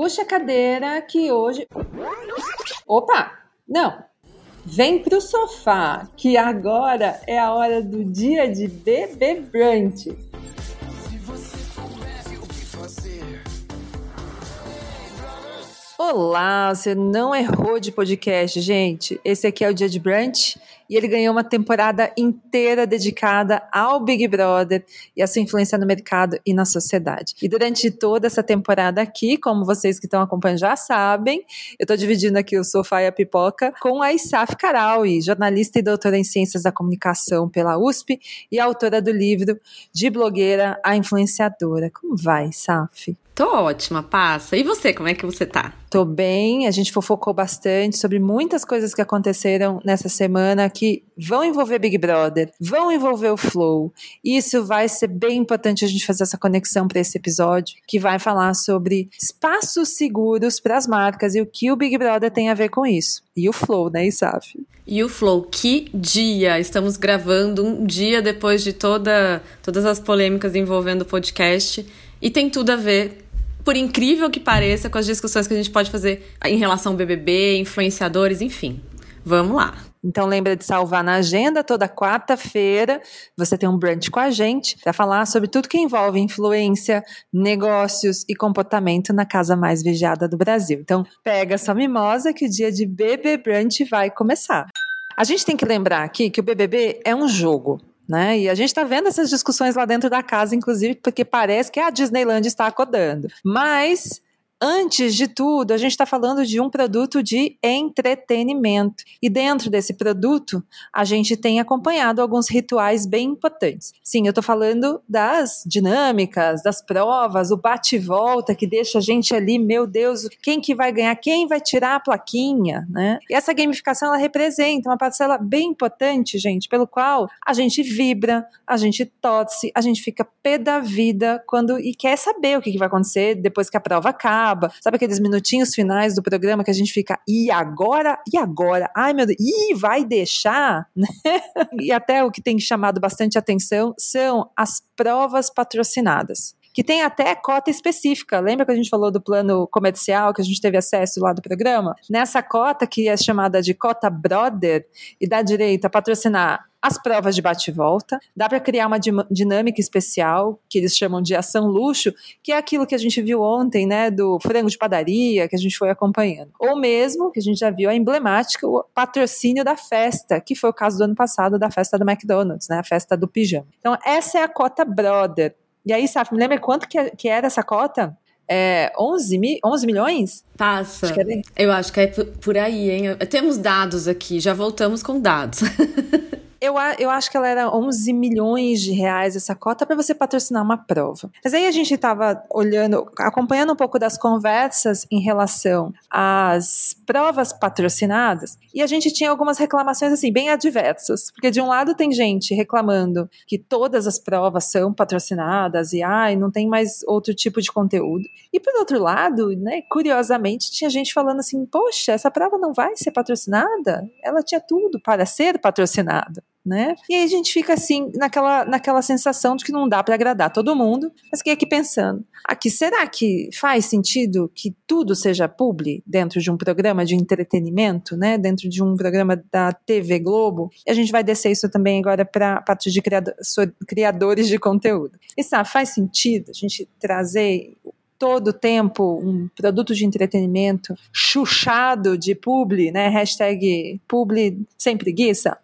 Puxa a cadeira que hoje. Opa! Não! Vem pro sofá, que agora é a hora do dia de bebê brunch. Olá, você não errou de podcast, gente. Esse aqui é o Dia de Brunch e ele ganhou uma temporada inteira dedicada ao Big Brother e a sua influência no mercado e na sociedade. E durante toda essa temporada aqui, como vocês que estão acompanhando já sabem, eu estou dividindo aqui o sofá e a pipoca com a Isaf Karaui, jornalista e doutora em Ciências da Comunicação pela USP e autora do livro De Blogueira a Influenciadora. Como vai, Isaf? Tô ótima, passa. E você, como é que você tá? Tô bem, a gente fofocou bastante sobre muitas coisas que aconteceram nessa semana que vão envolver Big Brother, vão envolver o Flow. Isso vai ser bem importante a gente fazer essa conexão para esse episódio, que vai falar sobre espaços seguros para as marcas e o que o Big Brother tem a ver com isso. E o Flow, né, Isaf? E o Flow, que dia! Estamos gravando um dia depois de toda, todas as polêmicas envolvendo o podcast. E tem tudo a ver por incrível que pareça, com as discussões que a gente pode fazer em relação ao BBB, influenciadores, enfim. Vamos lá. Então lembra de salvar na agenda toda quarta-feira. Você tem um brunch com a gente para falar sobre tudo que envolve influência, negócios e comportamento na casa mais vigiada do Brasil. Então pega sua mimosa que o dia de BB Brunch vai começar. A gente tem que lembrar aqui que o BBB é um jogo. Né? E a gente está vendo essas discussões lá dentro da casa, inclusive, porque parece que a Disneyland está acordando. Mas Antes de tudo, a gente está falando de um produto de entretenimento. E dentro desse produto, a gente tem acompanhado alguns rituais bem importantes. Sim, eu estou falando das dinâmicas, das provas, o bate-volta que deixa a gente ali, meu Deus, quem que vai ganhar, quem vai tirar a plaquinha, né? E essa gamificação, ela representa uma parcela bem importante, gente, pelo qual a gente vibra, a gente torce, a gente fica pé da vida quando e quer saber o que, que vai acontecer depois que a prova acaba Sabe aqueles minutinhos finais do programa que a gente fica, e agora? E agora? Ai, meu Deus, e vai deixar? Né? e até o que tem chamado bastante atenção são as provas patrocinadas que tem até cota específica. Lembra que a gente falou do plano comercial que a gente teve acesso lá do programa? Nessa cota, que é chamada de cota Brother, e dá direito a patrocinar as provas de bate-volta, dá para criar uma dinâmica especial, que eles chamam de ação luxo, que é aquilo que a gente viu ontem, né, do frango de padaria, que a gente foi acompanhando. Ou mesmo, que a gente já viu, a emblemática, o patrocínio da festa, que foi o caso do ano passado da festa do McDonald's, né, a festa do pijama. Então, essa é a cota Brother. E aí, Saf, me lembra quanto que, que era essa cota? É, 11, mi 11 milhões? Passa. Acho é Eu acho que é por aí, hein? Temos dados aqui, já voltamos com dados. Eu, eu acho que ela era 11 milhões de reais essa cota para você patrocinar uma prova. Mas aí a gente estava olhando, acompanhando um pouco das conversas em relação às provas patrocinadas e a gente tinha algumas reclamações assim bem adversas, porque de um lado tem gente reclamando que todas as provas são patrocinadas e ai, não tem mais outro tipo de conteúdo. E por outro lado, né, curiosamente, tinha gente falando assim: "Poxa, essa prova não vai ser patrocinada? Ela tinha tudo para ser patrocinada" né? E aí a gente fica assim, naquela, naquela sensação de que não dá para agradar todo mundo, mas fiquei aqui pensando, aqui, será que faz sentido que tudo seja publi dentro de um programa de entretenimento, né? Dentro de um programa da TV Globo? E a gente vai descer isso também agora para a parte de criadores de conteúdo. E sabe, faz sentido a gente trazer todo o tempo um produto de entretenimento chuchado de publi, né? Hashtag publi sem preguiça.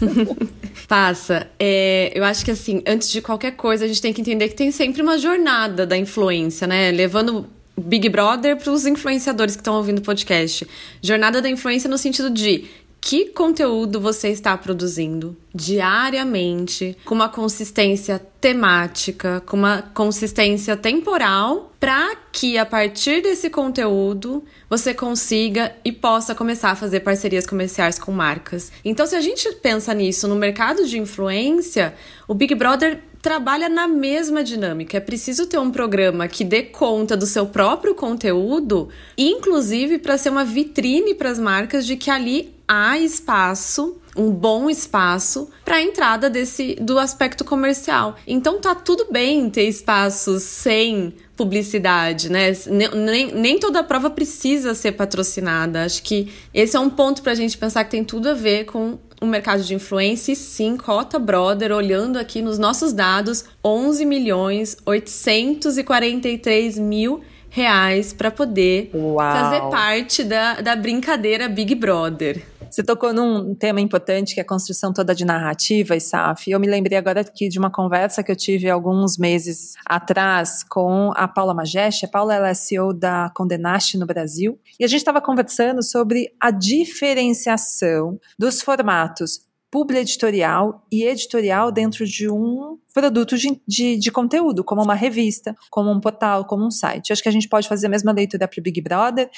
Passa. É, eu acho que assim, antes de qualquer coisa, a gente tem que entender que tem sempre uma jornada da influência, né? Levando Big Brother para os influenciadores que estão ouvindo o podcast. Jornada da influência no sentido de que conteúdo você está produzindo diariamente, com uma consistência temática, com uma consistência temporal, para que a partir desse conteúdo você consiga e possa começar a fazer parcerias comerciais com marcas. Então, se a gente pensa nisso no mercado de influência, o Big Brother trabalha na mesma dinâmica. É preciso ter um programa que dê conta do seu próprio conteúdo, inclusive para ser uma vitrine para as marcas de que ali há espaço um bom espaço para a entrada desse do aspecto comercial. Então tá tudo bem ter espaços sem publicidade, né? Nem, nem toda prova precisa ser patrocinada. Acho que esse é um ponto para a gente pensar que tem tudo a ver com o mercado de influência e sim, Cota Brother, olhando aqui nos nossos dados, 11 milhões 843 mil reais para poder Uau. fazer parte da, da brincadeira Big Brother. Você tocou num tema importante que é a construção toda de narrativa, Isaf. Eu me lembrei agora aqui de uma conversa que eu tive alguns meses atrás com a Paula Majeste. A Paula ela é CEO da Condenaste no Brasil. E a gente estava conversando sobre a diferenciação dos formatos publi editorial e editorial dentro de um produto de, de, de, conteúdo, como uma revista, como um portal, como um site. acho que a gente pode fazer a mesma leitura para o Big Brother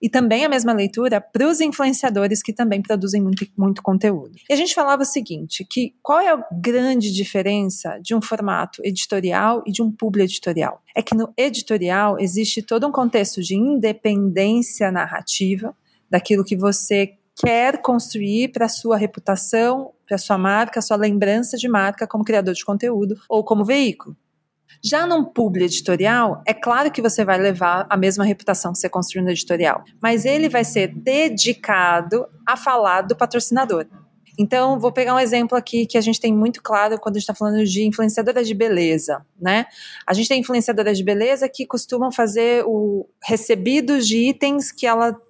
e também a mesma leitura para os influenciadores que também produzem muito, muito conteúdo. E a gente falava o seguinte, que qual é a grande diferença de um formato editorial e de um publi editorial? É que no editorial existe todo um contexto de independência narrativa, daquilo que você quer construir para sua reputação, para sua marca, sua lembrança de marca como criador de conteúdo ou como veículo. Já num publi editorial, é claro que você vai levar a mesma reputação que você construiu no editorial, mas ele vai ser dedicado a falar do patrocinador. Então, vou pegar um exemplo aqui que a gente tem muito claro quando a gente está falando de influenciadoras de beleza, né? A gente tem influenciadoras de beleza que costumam fazer o recebidos de itens que ela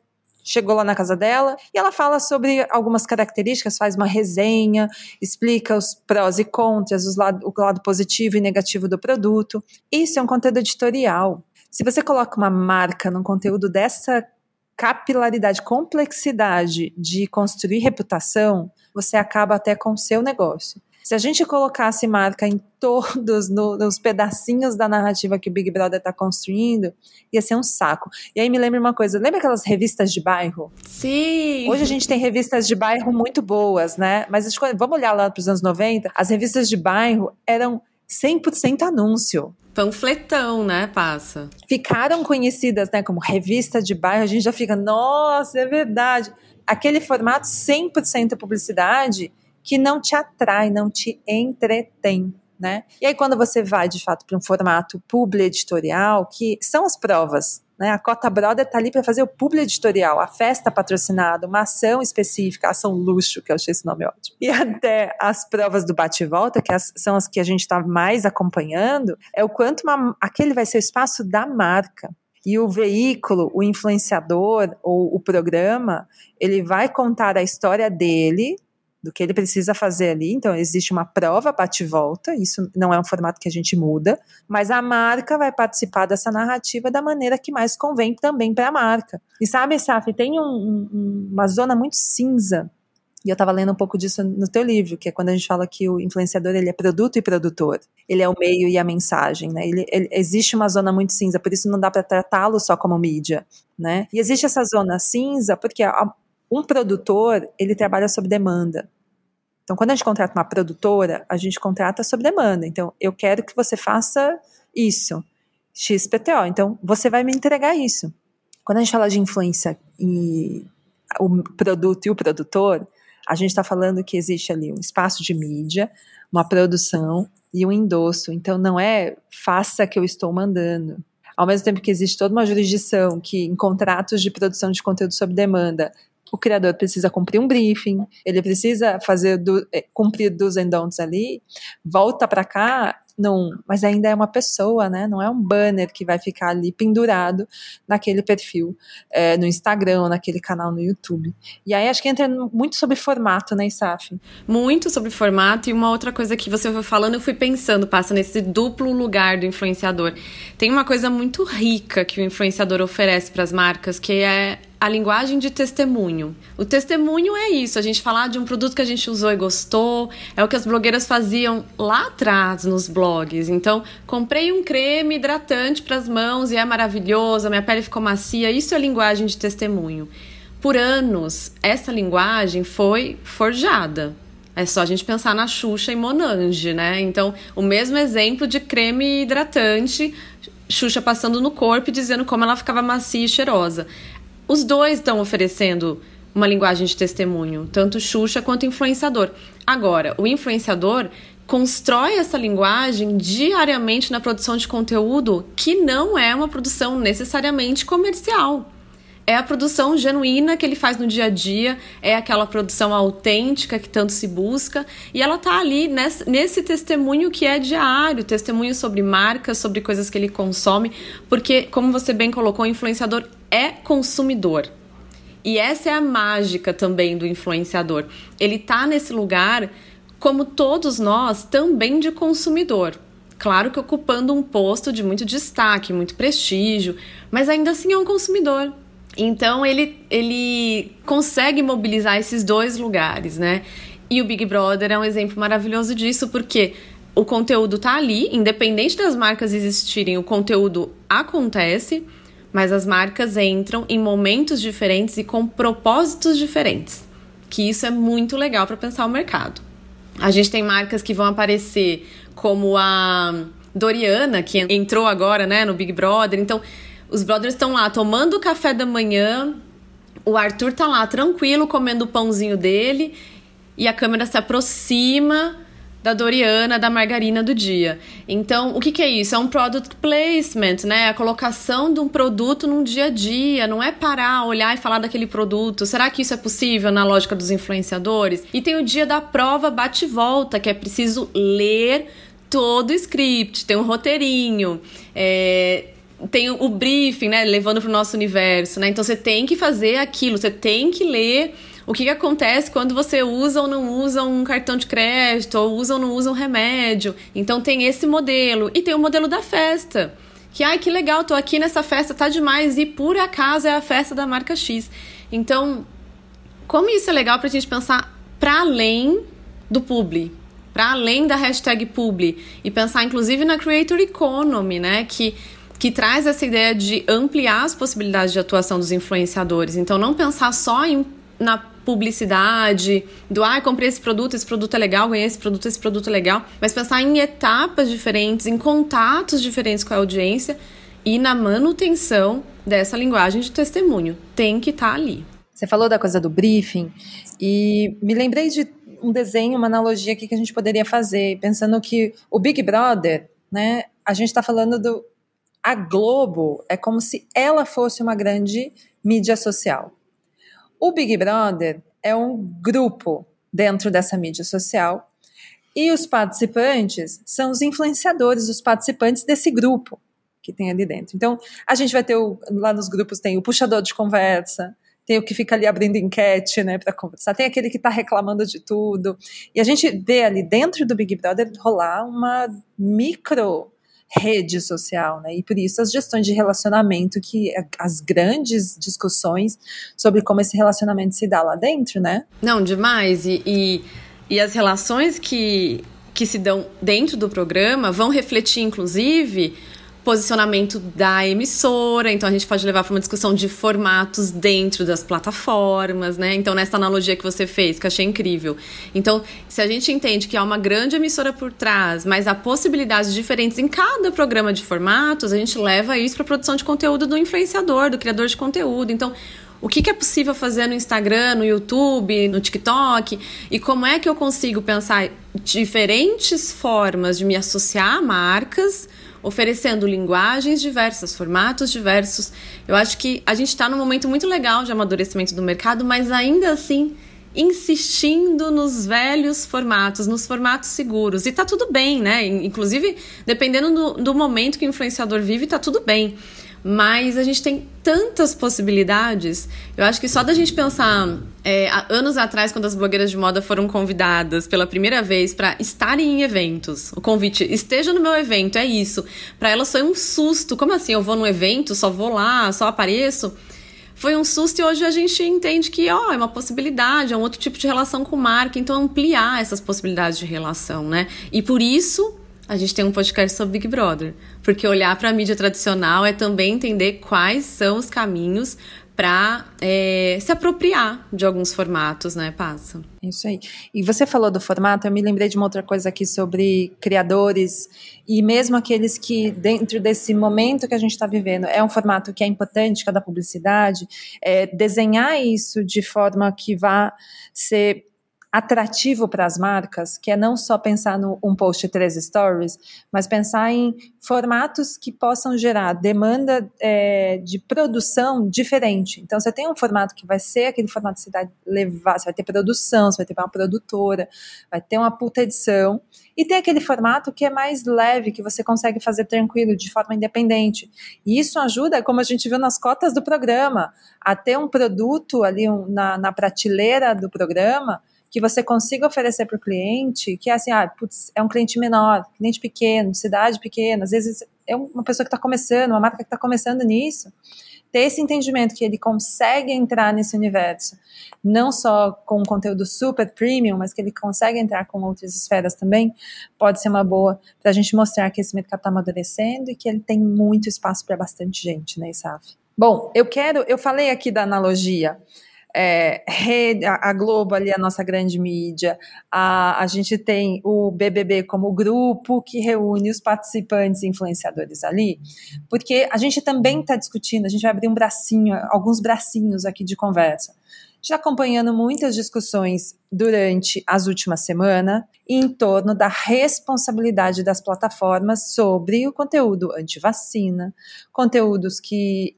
chegou lá na casa dela e ela fala sobre algumas características, faz uma resenha, explica os prós e contras, os lado, o lado positivo e negativo do produto. Isso é um conteúdo editorial. Se você coloca uma marca num conteúdo dessa capilaridade, complexidade de construir reputação, você acaba até com o seu negócio. Se a gente colocasse marca em todos no, nos pedacinhos da narrativa que o Big Brother está construindo, ia ser um saco. E aí me lembra uma coisa, lembra aquelas revistas de bairro? Sim! Hoje a gente tem revistas de bairro muito boas, né? Mas vamos olhar lá para os anos 90, as revistas de bairro eram 100% anúncio. Panfletão, né, passa? Ficaram conhecidas, né, como revista de bairro, a gente já fica, nossa, é verdade. Aquele formato 100% publicidade que não te atrai, não te entretém. Né? E aí, quando você vai de fato para um formato publi editorial, que são as provas, né? A Cota Brother está ali para fazer o publi editorial, a festa patrocinada, uma ação específica, ação luxo, que eu achei esse nome ótimo. E até as provas do bate-volta, que as, são as que a gente está mais acompanhando, é o quanto uma, aquele vai ser o espaço da marca. E o veículo, o influenciador ou o programa, ele vai contar a história dele do que ele precisa fazer ali. Então, existe uma prova bate-volta, isso não é um formato que a gente muda, mas a marca vai participar dessa narrativa da maneira que mais convém também para a marca. E sabe, Saf, tem um, um, uma zona muito cinza. E eu estava lendo um pouco disso no teu livro, que é quando a gente fala que o influenciador ele é produto e produtor, ele é o meio e a mensagem, né? Ele, ele existe uma zona muito cinza, por isso não dá para tratá-lo só como mídia, né? E existe essa zona cinza porque a, um produtor, ele trabalha sob demanda. Então, quando a gente contrata uma produtora, a gente contrata sob demanda. Então, eu quero que você faça isso, XPTO. Então, você vai me entregar isso. Quando a gente fala de influência e o produto e o produtor, a gente está falando que existe ali um espaço de mídia, uma produção e um endosso. Então, não é faça que eu estou mandando. Ao mesmo tempo que existe toda uma jurisdição que, em contratos de produção de conteúdo sob demanda, o criador precisa cumprir um briefing, ele precisa fazer do, é, cumprir dos and ali, volta para cá, não, mas ainda é uma pessoa, né? Não é um banner que vai ficar ali pendurado naquele perfil é, no Instagram naquele canal no YouTube. E aí acho que entra muito sobre formato, né, Isaf? Muito sobre formato e uma outra coisa que você foi falando, eu fui pensando, passa nesse duplo lugar do influenciador. Tem uma coisa muito rica que o influenciador oferece para as marcas, que é a linguagem de testemunho. O testemunho é isso, a gente falar de um produto que a gente usou e gostou, é o que as blogueiras faziam lá atrás nos blogs. Então, comprei um creme hidratante para as mãos e é maravilhoso, minha pele ficou macia. Isso é linguagem de testemunho. Por anos, essa linguagem foi forjada. É só a gente pensar na Xuxa e Monange, né? Então, o mesmo exemplo de creme hidratante, Xuxa passando no corpo e dizendo como ela ficava macia e cheirosa. Os dois estão oferecendo uma linguagem de testemunho, tanto Xuxa quanto influenciador. Agora, o influenciador constrói essa linguagem diariamente na produção de conteúdo que não é uma produção necessariamente comercial. É a produção genuína que ele faz no dia a dia, é aquela produção autêntica que tanto se busca, e ela tá ali nesse, nesse testemunho que é diário, testemunho sobre marcas, sobre coisas que ele consome, porque, como você bem colocou, o influenciador é consumidor. E essa é a mágica também do influenciador. Ele tá nesse lugar como todos nós, também de consumidor. Claro que ocupando um posto de muito destaque, muito prestígio, mas ainda assim é um consumidor. Então ele, ele consegue mobilizar esses dois lugares, né? E o Big Brother é um exemplo maravilhoso disso, porque o conteúdo tá ali, independente das marcas existirem, o conteúdo acontece, mas as marcas entram em momentos diferentes e com propósitos diferentes. Que isso é muito legal para pensar o mercado. A gente tem marcas que vão aparecer como a Doriana, que entrou agora, né, no Big Brother. Então, os brothers estão lá tomando o café da manhã, o Arthur tá lá tranquilo comendo o pãozinho dele e a câmera se aproxima da Doriana, da margarina do dia. Então, o que, que, é isso? É um product placement, né? A colocação de um produto num dia a dia. Não é parar, olhar e falar daquele produto. Será que isso é possível na lógica dos influenciadores? E tem o dia da prova bate-volta, que é preciso ler todo o script, tem um roteirinho. É, tem o briefing, né, levando para o nosso universo, né? Então você tem que fazer aquilo, você tem que ler o que, que acontece quando você usa ou não usa um cartão de crédito, ou usa ou não usa um remédio. Então tem esse modelo. E tem o modelo da festa. Que, ai, que legal, tô aqui nessa festa, tá demais, e por acaso é a festa da marca X. Então, como isso é legal pra gente pensar para além do publi, para além da hashtag publi, e pensar inclusive na creator economy, né? Que que traz essa ideia de ampliar as possibilidades de atuação dos influenciadores. Então, não pensar só em, na publicidade, do ah, comprei esse produto, esse produto é legal, ganhei esse produto, esse produto é legal, mas pensar em etapas diferentes, em contatos diferentes com a audiência e na manutenção dessa linguagem de testemunho. Tem que estar tá ali. Você falou da coisa do briefing e me lembrei de um desenho, uma analogia aqui que a gente poderia fazer, pensando que o Big Brother, né, a gente está falando do a Globo é como se ela fosse uma grande mídia social. O Big Brother é um grupo dentro dessa mídia social e os participantes são os influenciadores, os participantes desse grupo que tem ali dentro. Então, a gente vai ter o, lá nos grupos tem o puxador de conversa, tem o que fica ali abrindo enquete, né, para conversar, tem aquele que está reclamando de tudo. E a gente vê ali dentro do Big Brother rolar uma micro rede social, né? E por isso as gestões de relacionamento, que as grandes discussões sobre como esse relacionamento se dá lá dentro, né? Não, demais. E, e, e as relações que, que se dão dentro do programa vão refletir, inclusive, posicionamento da emissora, então a gente pode levar para uma discussão de formatos dentro das plataformas, né? Então, nessa analogia que você fez, que eu achei incrível. Então, se a gente entende que há uma grande emissora por trás, mas há possibilidades diferentes em cada programa de formatos, a gente leva isso para a produção de conteúdo do influenciador, do criador de conteúdo. Então, o que, que, é possível fazer no Instagram, no YouTube, no TikTok e como é que eu consigo pensar diferentes formas de me associar a marcas oferecendo linguagens diversas, formatos diversos. Eu acho que a gente está num momento muito legal de amadurecimento do mercado, mas ainda assim insistindo nos velhos formatos, nos formatos seguros. E tá tudo bem, né? Inclusive, dependendo do, do momento que o influenciador vive, tá tudo bem. Mas a gente tem tantas possibilidades. Eu acho que só da gente pensar é, anos atrás, quando as blogueiras de moda foram convidadas pela primeira vez para estarem em eventos, o convite esteja no meu evento, é isso. Para elas foi um susto. Como assim? Eu vou num evento, só vou lá, só apareço? Foi um susto e hoje a gente entende que ó, é uma possibilidade, é um outro tipo de relação com marca, então ampliar essas possibilidades de relação, né? E por isso a gente tem um podcast sobre Big Brother, porque olhar para a mídia tradicional é também entender quais são os caminhos para é, se apropriar de alguns formatos, né, Passa? Isso aí. E você falou do formato, eu me lembrei de uma outra coisa aqui sobre criadores e mesmo aqueles que, dentro desse momento que a gente está vivendo, é um formato que é importante, que é da publicidade, é, desenhar isso de forma que vá ser atrativo para as marcas, que é não só pensar no um post três stories, mas pensar em formatos que possam gerar demanda é, de produção diferente. Então, você tem um formato que vai ser aquele formato que você vai levar, você vai ter produção, você vai ter uma produtora, vai ter uma puta edição, e tem aquele formato que é mais leve, que você consegue fazer tranquilo, de forma independente. E isso ajuda, como a gente viu nas cotas do programa, a ter um produto ali um, na, na prateleira do programa que você consiga oferecer para o cliente, que é assim, ah, putz, é um cliente menor, cliente pequeno, cidade pequena, às vezes é uma pessoa que está começando, uma marca que está começando nisso, ter esse entendimento que ele consegue entrar nesse universo, não só com um conteúdo super premium, mas que ele consegue entrar com outras esferas também, pode ser uma boa para a gente mostrar que esse mercado está amadurecendo e que ele tem muito espaço para bastante gente, né, Isaf? Bom, eu quero, eu falei aqui da analogia é, rede, a Globo ali, a nossa grande mídia, a, a gente tem o BBB como grupo que reúne os participantes e influenciadores ali, porque a gente também está discutindo, a gente vai abrir um bracinho, alguns bracinhos aqui de conversa. Já acompanhando muitas discussões durante as últimas semanas em torno da responsabilidade das plataformas sobre o conteúdo anti-vacina, conteúdos que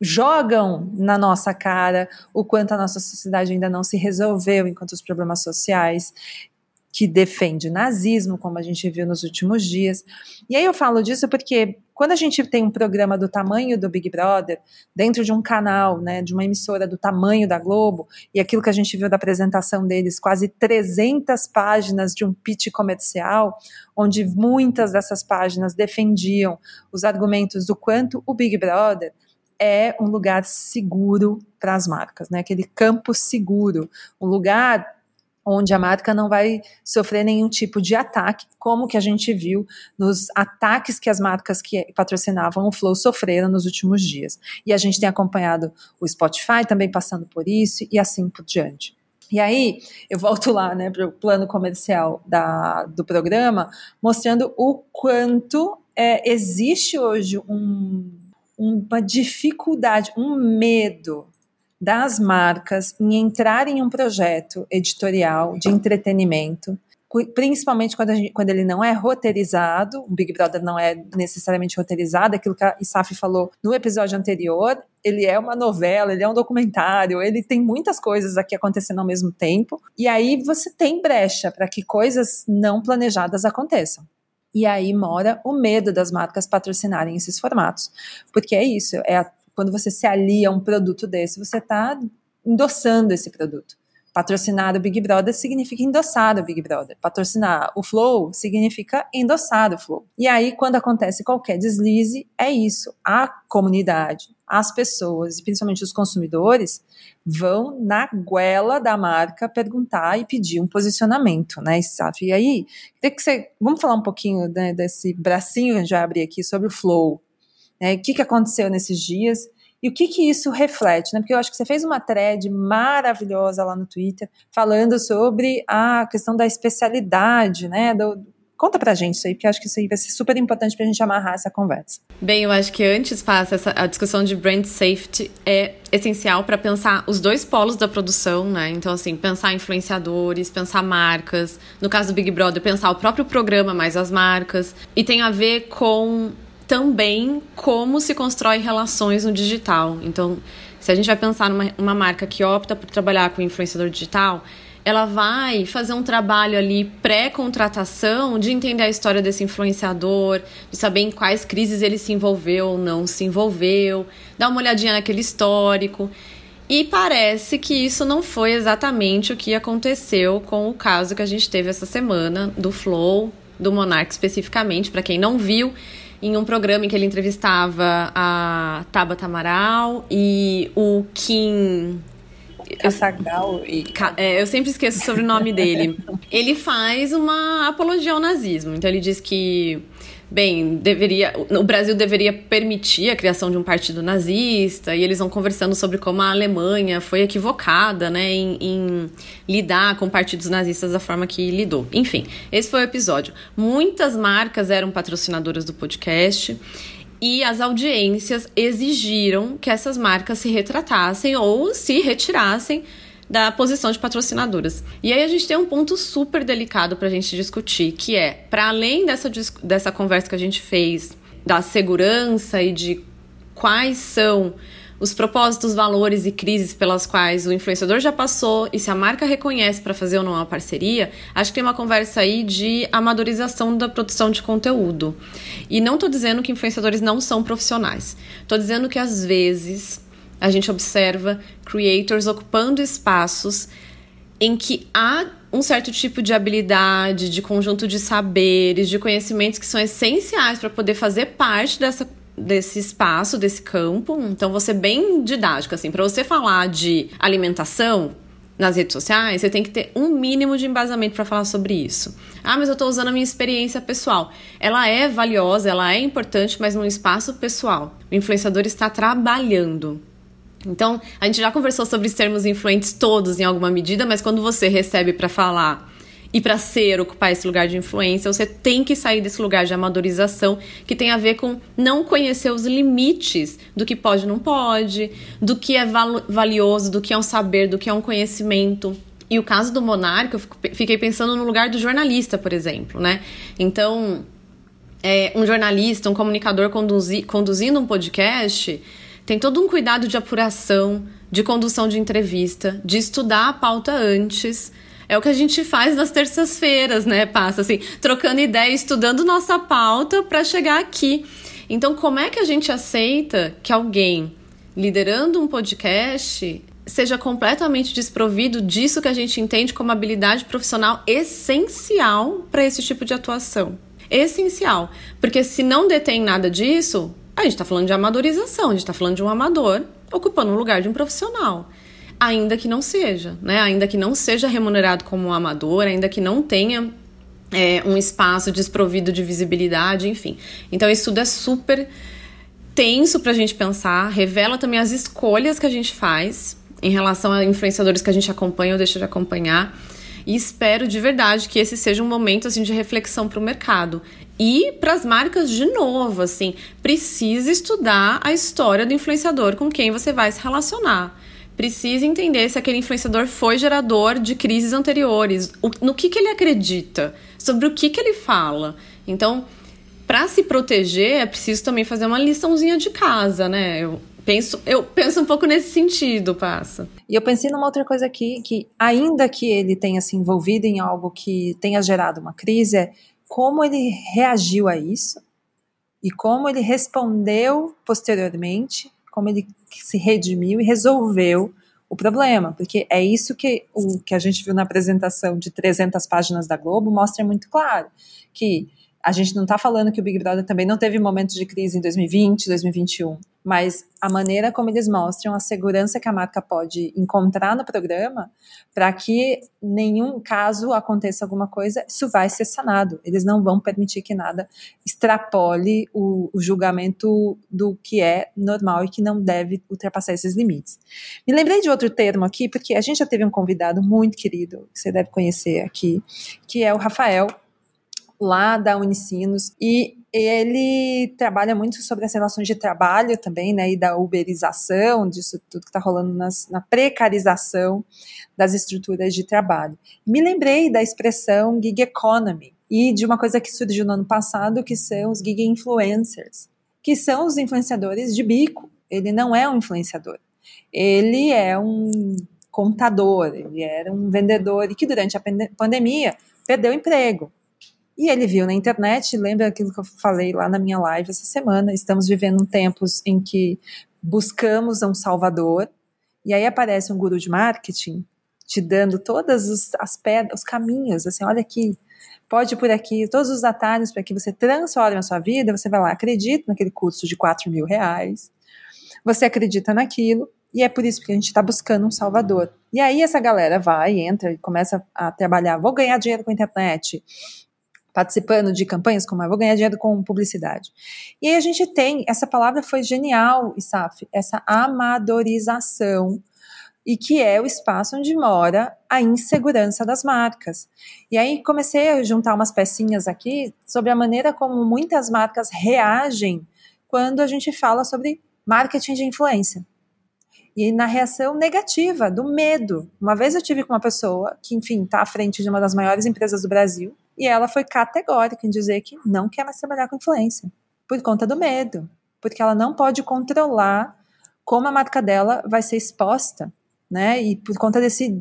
jogam na nossa cara o quanto a nossa sociedade ainda não se resolveu enquanto os problemas sociais que defende nazismo, como a gente viu nos últimos dias. E aí eu falo disso porque quando a gente tem um programa do tamanho do Big Brother, dentro de um canal, né, de uma emissora do tamanho da Globo, e aquilo que a gente viu da apresentação deles, quase 300 páginas de um pitch comercial, onde muitas dessas páginas defendiam os argumentos do quanto o Big Brother é um lugar seguro para as marcas, né? Aquele campo seguro, um lugar onde a marca não vai sofrer nenhum tipo de ataque, como que a gente viu nos ataques que as marcas que patrocinavam o Flow sofreram nos últimos dias. E a gente tem acompanhado o Spotify também passando por isso e assim por diante. E aí, eu volto lá, né, para o plano comercial da, do programa, mostrando o quanto é, existe hoje um uma dificuldade, um medo das marcas em entrar em um projeto editorial de entretenimento, principalmente quando, gente, quando, ele não é roteirizado, o Big Brother não é necessariamente roteirizado, aquilo que a Isaf falou no episódio anterior, ele é uma novela, ele é um documentário, ele tem muitas coisas aqui acontecendo ao mesmo tempo, e aí você tem brecha para que coisas não planejadas aconteçam. E aí mora o medo das marcas patrocinarem esses formatos. Porque é isso, é a, quando você se alia a um produto desse, você está endossando esse produto. Patrocinar o Big Brother significa endossar o Big Brother. Patrocinar o Flow significa endossar o Flow. E aí, quando acontece qualquer deslize, é isso. A comunidade, as pessoas, e principalmente os consumidores, vão na goela da marca perguntar e pedir um posicionamento, né, Saf? E aí, que você, vamos falar um pouquinho né, desse bracinho que a gente vai abrir aqui sobre o Flow. Né, o que, que aconteceu nesses dias e o que, que isso reflete? Né? Porque eu acho que você fez uma thread maravilhosa lá no Twitter falando sobre a questão da especialidade, né? Do, Conta pra gente isso aí, porque acho que isso aí vai ser super importante pra gente amarrar essa conversa. Bem, eu acho que antes passa essa, a discussão de brand safety é essencial para pensar os dois polos da produção, né? Então, assim, pensar influenciadores, pensar marcas. No caso do Big Brother, pensar o próprio programa mais as marcas. E tem a ver com também como se constrói relações no digital. Então, se a gente vai pensar numa uma marca que opta por trabalhar com influenciador digital, ela vai fazer um trabalho ali pré-contratação de entender a história desse influenciador, de saber em quais crises ele se envolveu ou não se envolveu, dar uma olhadinha naquele histórico. E parece que isso não foi exatamente o que aconteceu com o caso que a gente teve essa semana do Flow, do Monark especificamente, para quem não viu, em um programa em que ele entrevistava a Tabata Amaral e o Kim Cassagal e... É, eu sempre esqueço sobre o nome dele. Ele faz uma apologia ao nazismo. Então ele diz que bem, deveria, o Brasil deveria permitir a criação de um partido nazista, e eles vão conversando sobre como a Alemanha foi equivocada né, em, em, lidar com partidos nazistas da forma que lidou. Enfim, esse foi o episódio. Muitas marcas eram patrocinadoras do podcast. E as audiências exigiram que essas marcas se retratassem ou se retirassem da posição de patrocinadoras. E aí a gente tem um ponto super delicado para a gente discutir, que é, para além dessa, dessa conversa que a gente fez da segurança e de quais são os propósitos, valores e crises pelas quais o influenciador já passou e se a marca reconhece para fazer ou não uma parceria, acho que tem uma conversa aí de amadorização da produção de conteúdo. E não estou dizendo que influenciadores não são profissionais. Estou dizendo que às vezes a gente observa creators ocupando espaços em que há um certo tipo de habilidade, de conjunto de saberes, de conhecimentos que são essenciais para poder fazer parte dessa, desse espaço, desse campo. Então, você bem didático, assim, para você falar de alimentação nas redes sociais, você tem que ter um mínimo de embasamento para falar sobre isso. Ah, mas eu estou usando a minha experiência pessoal. Ela é valiosa, ela é importante, mas num espaço pessoal. O influenciador está trabalhando. Então, a gente já conversou sobre os termos influentes todos em alguma medida, mas quando você recebe para falar e para ser, ocupar esse lugar de influência, você tem que sair desse lugar de amadorização que tem a ver com não conhecer os limites do que pode e não pode, do que é valioso, do que é um saber, do que é um conhecimento. E o caso do monarca, eu fiquei pensando no lugar do jornalista, por exemplo, né? Então, é, um jornalista, um comunicador conduzi, conduzindo um podcast tem todo um cuidado de apuração, de condução de entrevista, de estudar a pauta antes. É o que a gente faz nas terças-feiras, né? Passa assim, trocando ideia, estudando nossa pauta para chegar aqui. Então, como é que a gente aceita que alguém liderando um podcast seja completamente desprovido disso que a gente entende como habilidade profissional essencial para esse tipo de atuação? Essencial. Porque se não detém nada disso, a gente está falando de amadorização, a gente está falando de um amador ocupando um lugar de um profissional. Ainda que não seja, né? Ainda que não seja remunerado como um amador, ainda que não tenha é, um espaço desprovido de visibilidade, enfim. Então, isso tudo é super tenso para a gente pensar, revela também as escolhas que a gente faz em relação a influenciadores que a gente acompanha ou deixa de acompanhar. E espero de verdade que esse seja um momento assim de reflexão para o mercado. E para as marcas, de novo, assim, precisa estudar a história do influenciador com quem você vai se relacionar. Precisa entender se aquele influenciador foi gerador de crises anteriores, no que, que ele acredita, sobre o que, que ele fala. Então, para se proteger, é preciso também fazer uma liçãozinha de casa, né? Eu, penso, eu penso um pouco nesse sentido, passa. E eu pensei numa outra coisa aqui, que ainda que ele tenha se envolvido em algo que tenha gerado uma crise, é como ele reagiu a isso e como ele respondeu posteriormente, como ele se redimiu e resolveu o problema, porque é isso que o que a gente viu na apresentação de 300 páginas da Globo mostra muito claro, que a gente não está falando que o Big Brother também não teve momentos de crise em 2020, 2021, mas a maneira como eles mostram a segurança que a marca pode encontrar no programa para que nenhum caso aconteça alguma coisa, isso vai ser sanado. Eles não vão permitir que nada extrapole o, o julgamento do que é normal e que não deve ultrapassar esses limites. Me lembrei de outro termo aqui, porque a gente já teve um convidado muito querido, que você deve conhecer aqui, que é o Rafael lá da Unicinos e ele trabalha muito sobre as relações de trabalho também, né, e da uberização, disso tudo que está rolando nas, na precarização das estruturas de trabalho. Me lembrei da expressão gig economy e de uma coisa que surgiu no ano passado, que são os gig influencers, que são os influenciadores de bico. Ele não é um influenciador, ele é um contador, ele era um vendedor e que durante a pandemia perdeu emprego e ele viu na internet, lembra aquilo que eu falei lá na minha live essa semana? Estamos vivendo tempos em que buscamos um salvador, e aí aparece um guru de marketing te dando todas os, as pedras, os caminhos, assim, olha aqui, pode ir por aqui, todos os atalhos para que você transforme a sua vida, você vai lá, acredita naquele curso de 4 mil reais, você acredita naquilo, E é por isso que a gente está buscando um salvador. E aí essa galera vai, entra e começa a trabalhar. Vou ganhar dinheiro com a internet, participando de campanhas como eu vou ganhar dinheiro com publicidade. E aí a gente tem, essa palavra foi genial, Isaf, essa amadorização e que é o espaço onde mora a insegurança das marcas. E aí comecei a juntar umas pecinhas aqui sobre a maneira como muitas marcas reagem quando a gente fala sobre marketing de influência. E na reação negativa, do medo. Uma vez eu tive com uma pessoa que, enfim, está à frente de uma das maiores empresas do Brasil, e ela foi categórica em dizer que não quer mais trabalhar com influência, por conta do medo, porque ela não pode controlar como a marca dela vai ser exposta, né? E por conta desse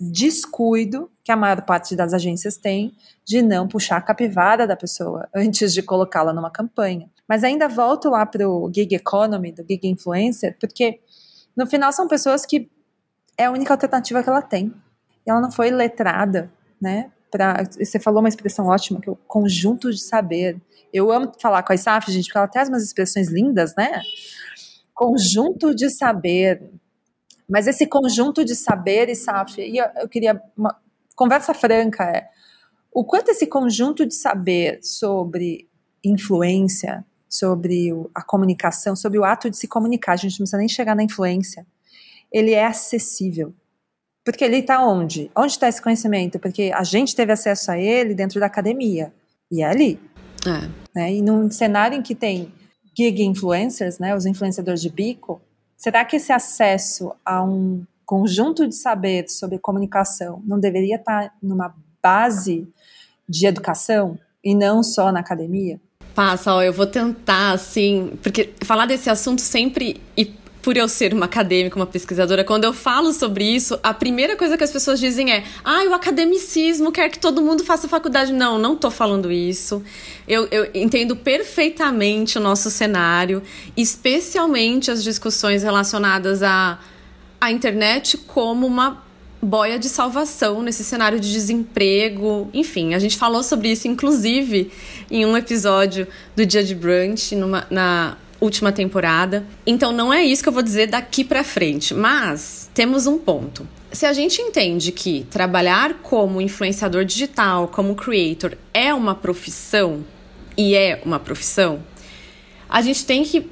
descuido que a maior parte das agências tem de não puxar a capivara da pessoa antes de colocá-la numa campanha. Mas ainda volto lá para o gig economy, do gig influencer, porque no final são pessoas que é a única alternativa que ela tem. Ela não foi letrada, né? Pra, você falou uma expressão ótima, que é o conjunto de saber. Eu amo falar com a ISAF, gente, porque ela traz umas expressões lindas, né? Conjunto de saber. Mas esse conjunto de saber, ISAF, e eu, eu queria. Uma conversa franca é o quanto esse conjunto de saber sobre influência, sobre a comunicação, sobre o ato de se comunicar, a gente não precisa nem chegar na influência, ele é acessível. Porque ele está onde? Onde está esse conhecimento? Porque a gente teve acesso a ele dentro da academia. E é ali. É. Né? E num cenário em que tem gig influencers, né, os influenciadores de bico, será que esse acesso a um conjunto de saber sobre comunicação não deveria estar tá numa base de educação e não só na academia? passa, ó, eu vou tentar, assim, porque falar desse assunto sempre, por eu ser uma acadêmica, uma pesquisadora, quando eu falo sobre isso, a primeira coisa que as pessoas dizem é: ah, o academicismo quer que todo mundo faça faculdade. Não, não tô falando isso. Eu, eu entendo perfeitamente o nosso cenário, especialmente as discussões relacionadas à, à internet como uma boia de salvação nesse cenário de desemprego. Enfim, a gente falou sobre isso, inclusive, em um episódio do Dia de Brunch, numa, na última temporada. Então, não é isso que eu vou dizer daqui para frente, mas temos um ponto. Se a gente entende que trabalhar como influenciador digital, como creator, é uma profissão, e é uma profissão, a gente tem que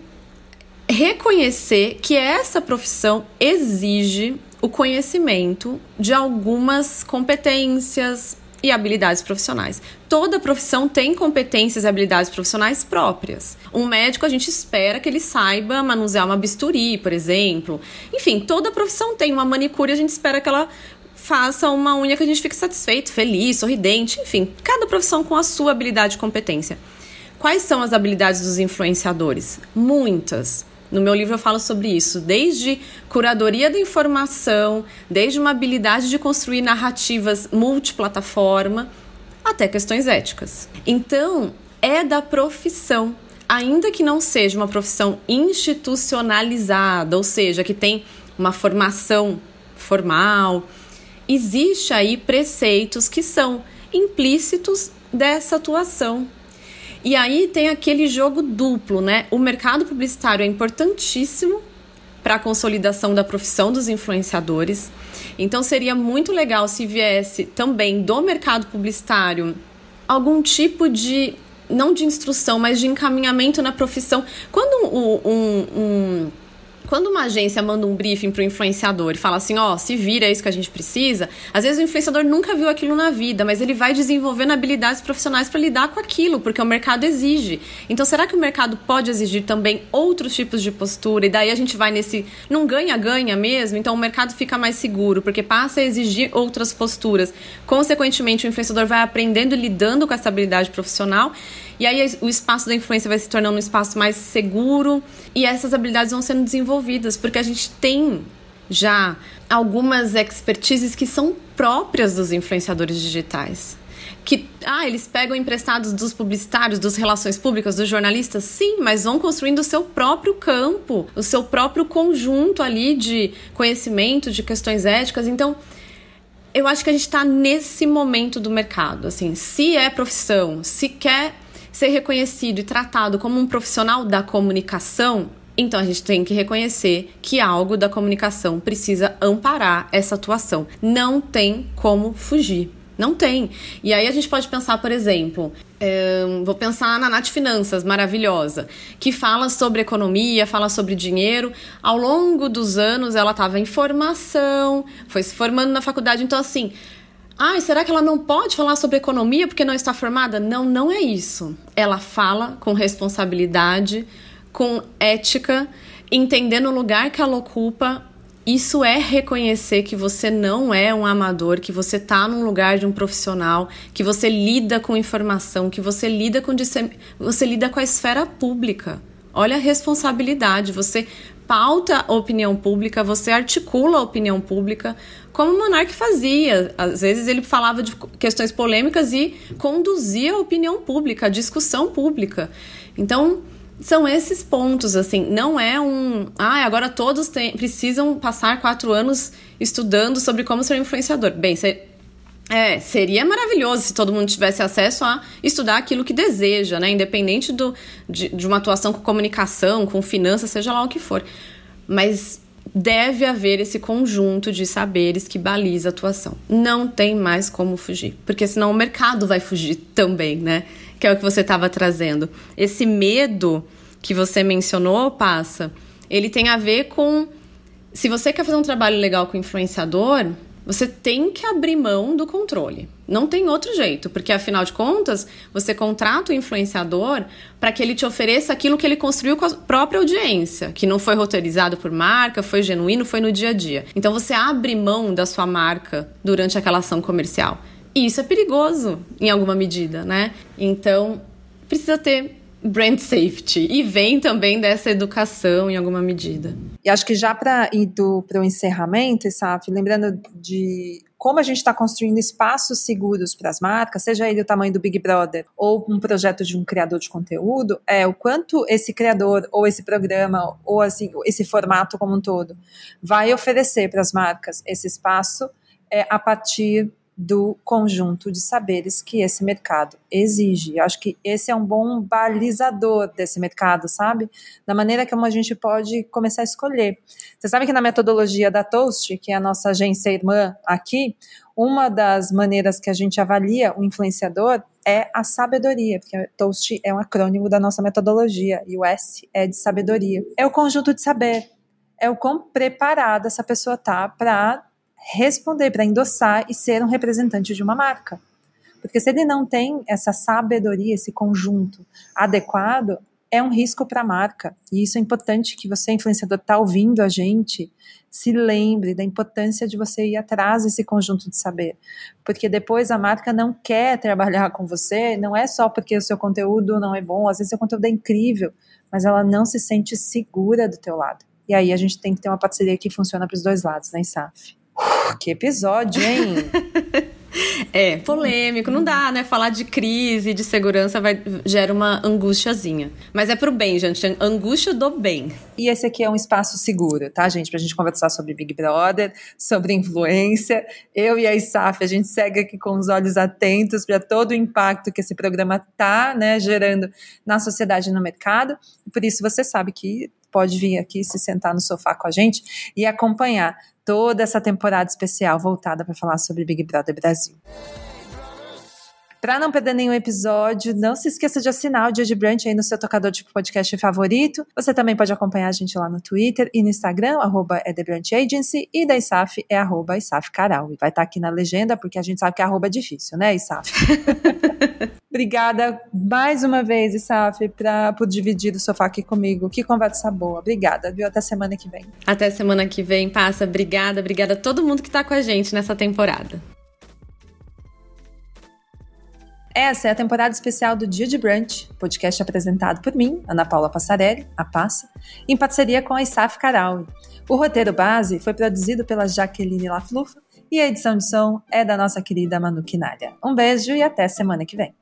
reconhecer que essa profissão exige o conhecimento de algumas competências e habilidades profissionais. Toda profissão tem competências e habilidades profissionais próprias. Um médico, a gente espera que ele saiba manusear uma bisturi, por exemplo. Enfim, toda profissão tem uma manicure, a gente espera que ela faça uma unha que a gente fique satisfeito, feliz, sorridente. Enfim, cada profissão com a sua habilidade e competência. Quais são as habilidades dos influenciadores? Muitas. No meu livro eu falo sobre isso, desde curadoria da informação, desde uma habilidade de construir narrativas multiplataforma, até questões éticas. Então, é da profissão, ainda que não seja uma profissão institucionalizada, ou seja, que tem uma formação formal, existe aí preceitos que são implícitos dessa atuação e aí tem aquele jogo duplo, né? O mercado publicitário é importantíssimo para a consolidação da profissão dos influenciadores. Então seria muito legal se viesse também do mercado publicitário algum tipo de não de instrução, mas de encaminhamento na profissão. Quando um, um, um quando uma agência manda um briefing para o influenciador e fala assim, ó, oh, se vira, é isso que a gente precisa, às vezes o influenciador nunca viu aquilo na vida, mas ele vai desenvolvendo habilidades profissionais para lidar com aquilo, porque o mercado exige. Então, será que o mercado pode exigir também outros tipos de postura? E daí a gente vai nesse não ganha-ganha mesmo, então o mercado fica mais seguro, porque passa a exigir outras posturas. Consequentemente, o influenciador vai aprendendo e lidando com essa habilidade profissional e aí o espaço da influência vai se tornando um espaço mais seguro e essas habilidades vão sendo desenvolvidas, porque a gente tem já algumas expertises que são próprias dos influenciadores digitais. Que, ah, eles pegam emprestados dos publicitários, dos relações públicas, dos jornalistas? Sim, mas vão construindo o seu próprio campo, o seu próprio conjunto ali de conhecimento, de questões éticas. Então, eu acho que a gente está nesse momento do mercado. Assim, se é profissão, se quer ser reconhecido e tratado como um profissional da comunicação, Então a gente tem que reconhecer que algo da comunicação precisa amparar essa atuação. Não tem como fugir. Não tem. E aí a gente pode pensar, por exemplo, é, vou pensar na Nath Finanças, maravilhosa, que fala sobre economia, fala sobre dinheiro. Ao longo dos anos ela estava em formação, foi se formando na faculdade. Então, assim, ai, será que ela não pode falar sobre economia porque não está formada? Não, não é isso. Ela fala com responsabilidade, com ética, entendendo o lugar que ela ocupa isso é reconhecer que você não é um amador, que você está num lugar de um profissional, que você lida com informação, que você lida com você lida com a esfera pública. Olha a responsabilidade, você pauta a opinião pública, você articula a opinião pública, como o Monark fazia. Às vezes ele falava de questões polêmicas e conduzia a opinião pública, a discussão pública. Então, são esses pontos, assim, não é um. Ah, agora todos tem, precisam passar quatro anos estudando sobre como ser influenciador. Bem, é, seria maravilhoso se todo mundo tivesse acesso a estudar aquilo que deseja, né? Independente do, de, de uma atuação com comunicação, com finanças, seja lá o que for. Mas deve haver esse conjunto de saberes que baliza a atuação. Não tem mais como fugir, porque senão o mercado vai fugir também, né? que é o que você estava trazendo. Esse medo que você mencionou, passa, ele tem a ver com se você quer fazer um trabalho legal com influenciador, você tem que abrir mão do controle. Não tem outro jeito, porque afinal de contas, você contrata o influenciador para que ele te ofereça aquilo que ele construiu com a própria audiência, que não foi roteirizado por marca, foi genuíno, foi no dia a dia. Então você abre mão da sua marca durante aquela ação comercial. E isso é perigoso em alguma medida, né? Então, precisa ter brand safety e vem também dessa educação em alguma medida. E acho que já para ir para o encerramento, Saf, lembrando de como a gente está construindo espaços seguros para as marcas, seja ele o tamanho do Big Brother ou um projeto de um criador de conteúdo, é o quanto esse criador ou esse programa ou assim esse formato como um todo vai oferecer para as marcas esse espaço é, a partir do conjunto de saberes que esse mercado exige. Eu acho que esse é um bom balizador desse mercado, sabe? Da maneira como a gente pode começar a escolher. Você sabe que na metodologia da Toast, que é a nossa agência irmã aqui, uma das maneiras que a gente avalia o influenciador é a sabedoria, porque Toast é um acrônimo da nossa metodologia e o S é de sabedoria. É o conjunto de saber. É o quão preparada essa pessoa tá para responder, para endossar e ser um representante de uma marca. Porque se ele não tem essa sabedoria, esse conjunto adequado, é um risco para a marca. E isso é importante que você, influenciador, está ouvindo a gente, se lembre da importância de você ir atrás desse conjunto de saber. Porque depois a marca não quer trabalhar com você, não é só porque o seu conteúdo não é bom, às vezes seu conteúdo é incrível, mas ela não se sente segura do teu lado. E aí a gente tem que ter uma parceria que funciona para os dois lados, né, SAF? Que episódio, hein? É, polêmico, não dá, né? Falar de crise, de segurança vai, gera uma angustiazinha. Mas é pro bem, gente. Angústia do bem. E esse aqui é um espaço seguro, tá, gente? Pra gente conversar sobre Big Brother, sobre influência. Eu e a ISAF, a gente segue aqui com os olhos atentos para todo o impacto que esse programa tá, né, gerando na sociedade e no mercado. Por isso você sabe que pode vir aqui se sentar no sofá com a gente e acompanhar toda essa temporada especial voltada para falar sobre Big Brother Brasil. Para não perder nenhum episódio, não se esqueça de assinar o Dia de Brunch aí no seu tocador de podcast favorito. Você também pode acompanhar a gente lá no Twitter e no Instagram, arroba é e da ISAF é arroba ISAF Caral. E vai estar tá aqui na legenda, porque a gente sabe que arroba é difícil, né, ISAF? Obrigada mais uma vez, Isaf, pra, por dividir o sofá aqui comigo. Que conversa boa. Obrigada, viu? Até semana que vem. Até semana que vem, passa. Obrigada, obrigada a todo mundo que tá com a gente nessa temporada. Essa é a temporada especial do Dia de Brunch, podcast apresentado por mim, Ana Paula Passarelli, a Passa, em parceria com a Isaf Caral. O roteiro base foi produzido pela Jaqueline Laflufa e a edição de som é da nossa querida Manu Quinalha. Um beijo e até semana que vem.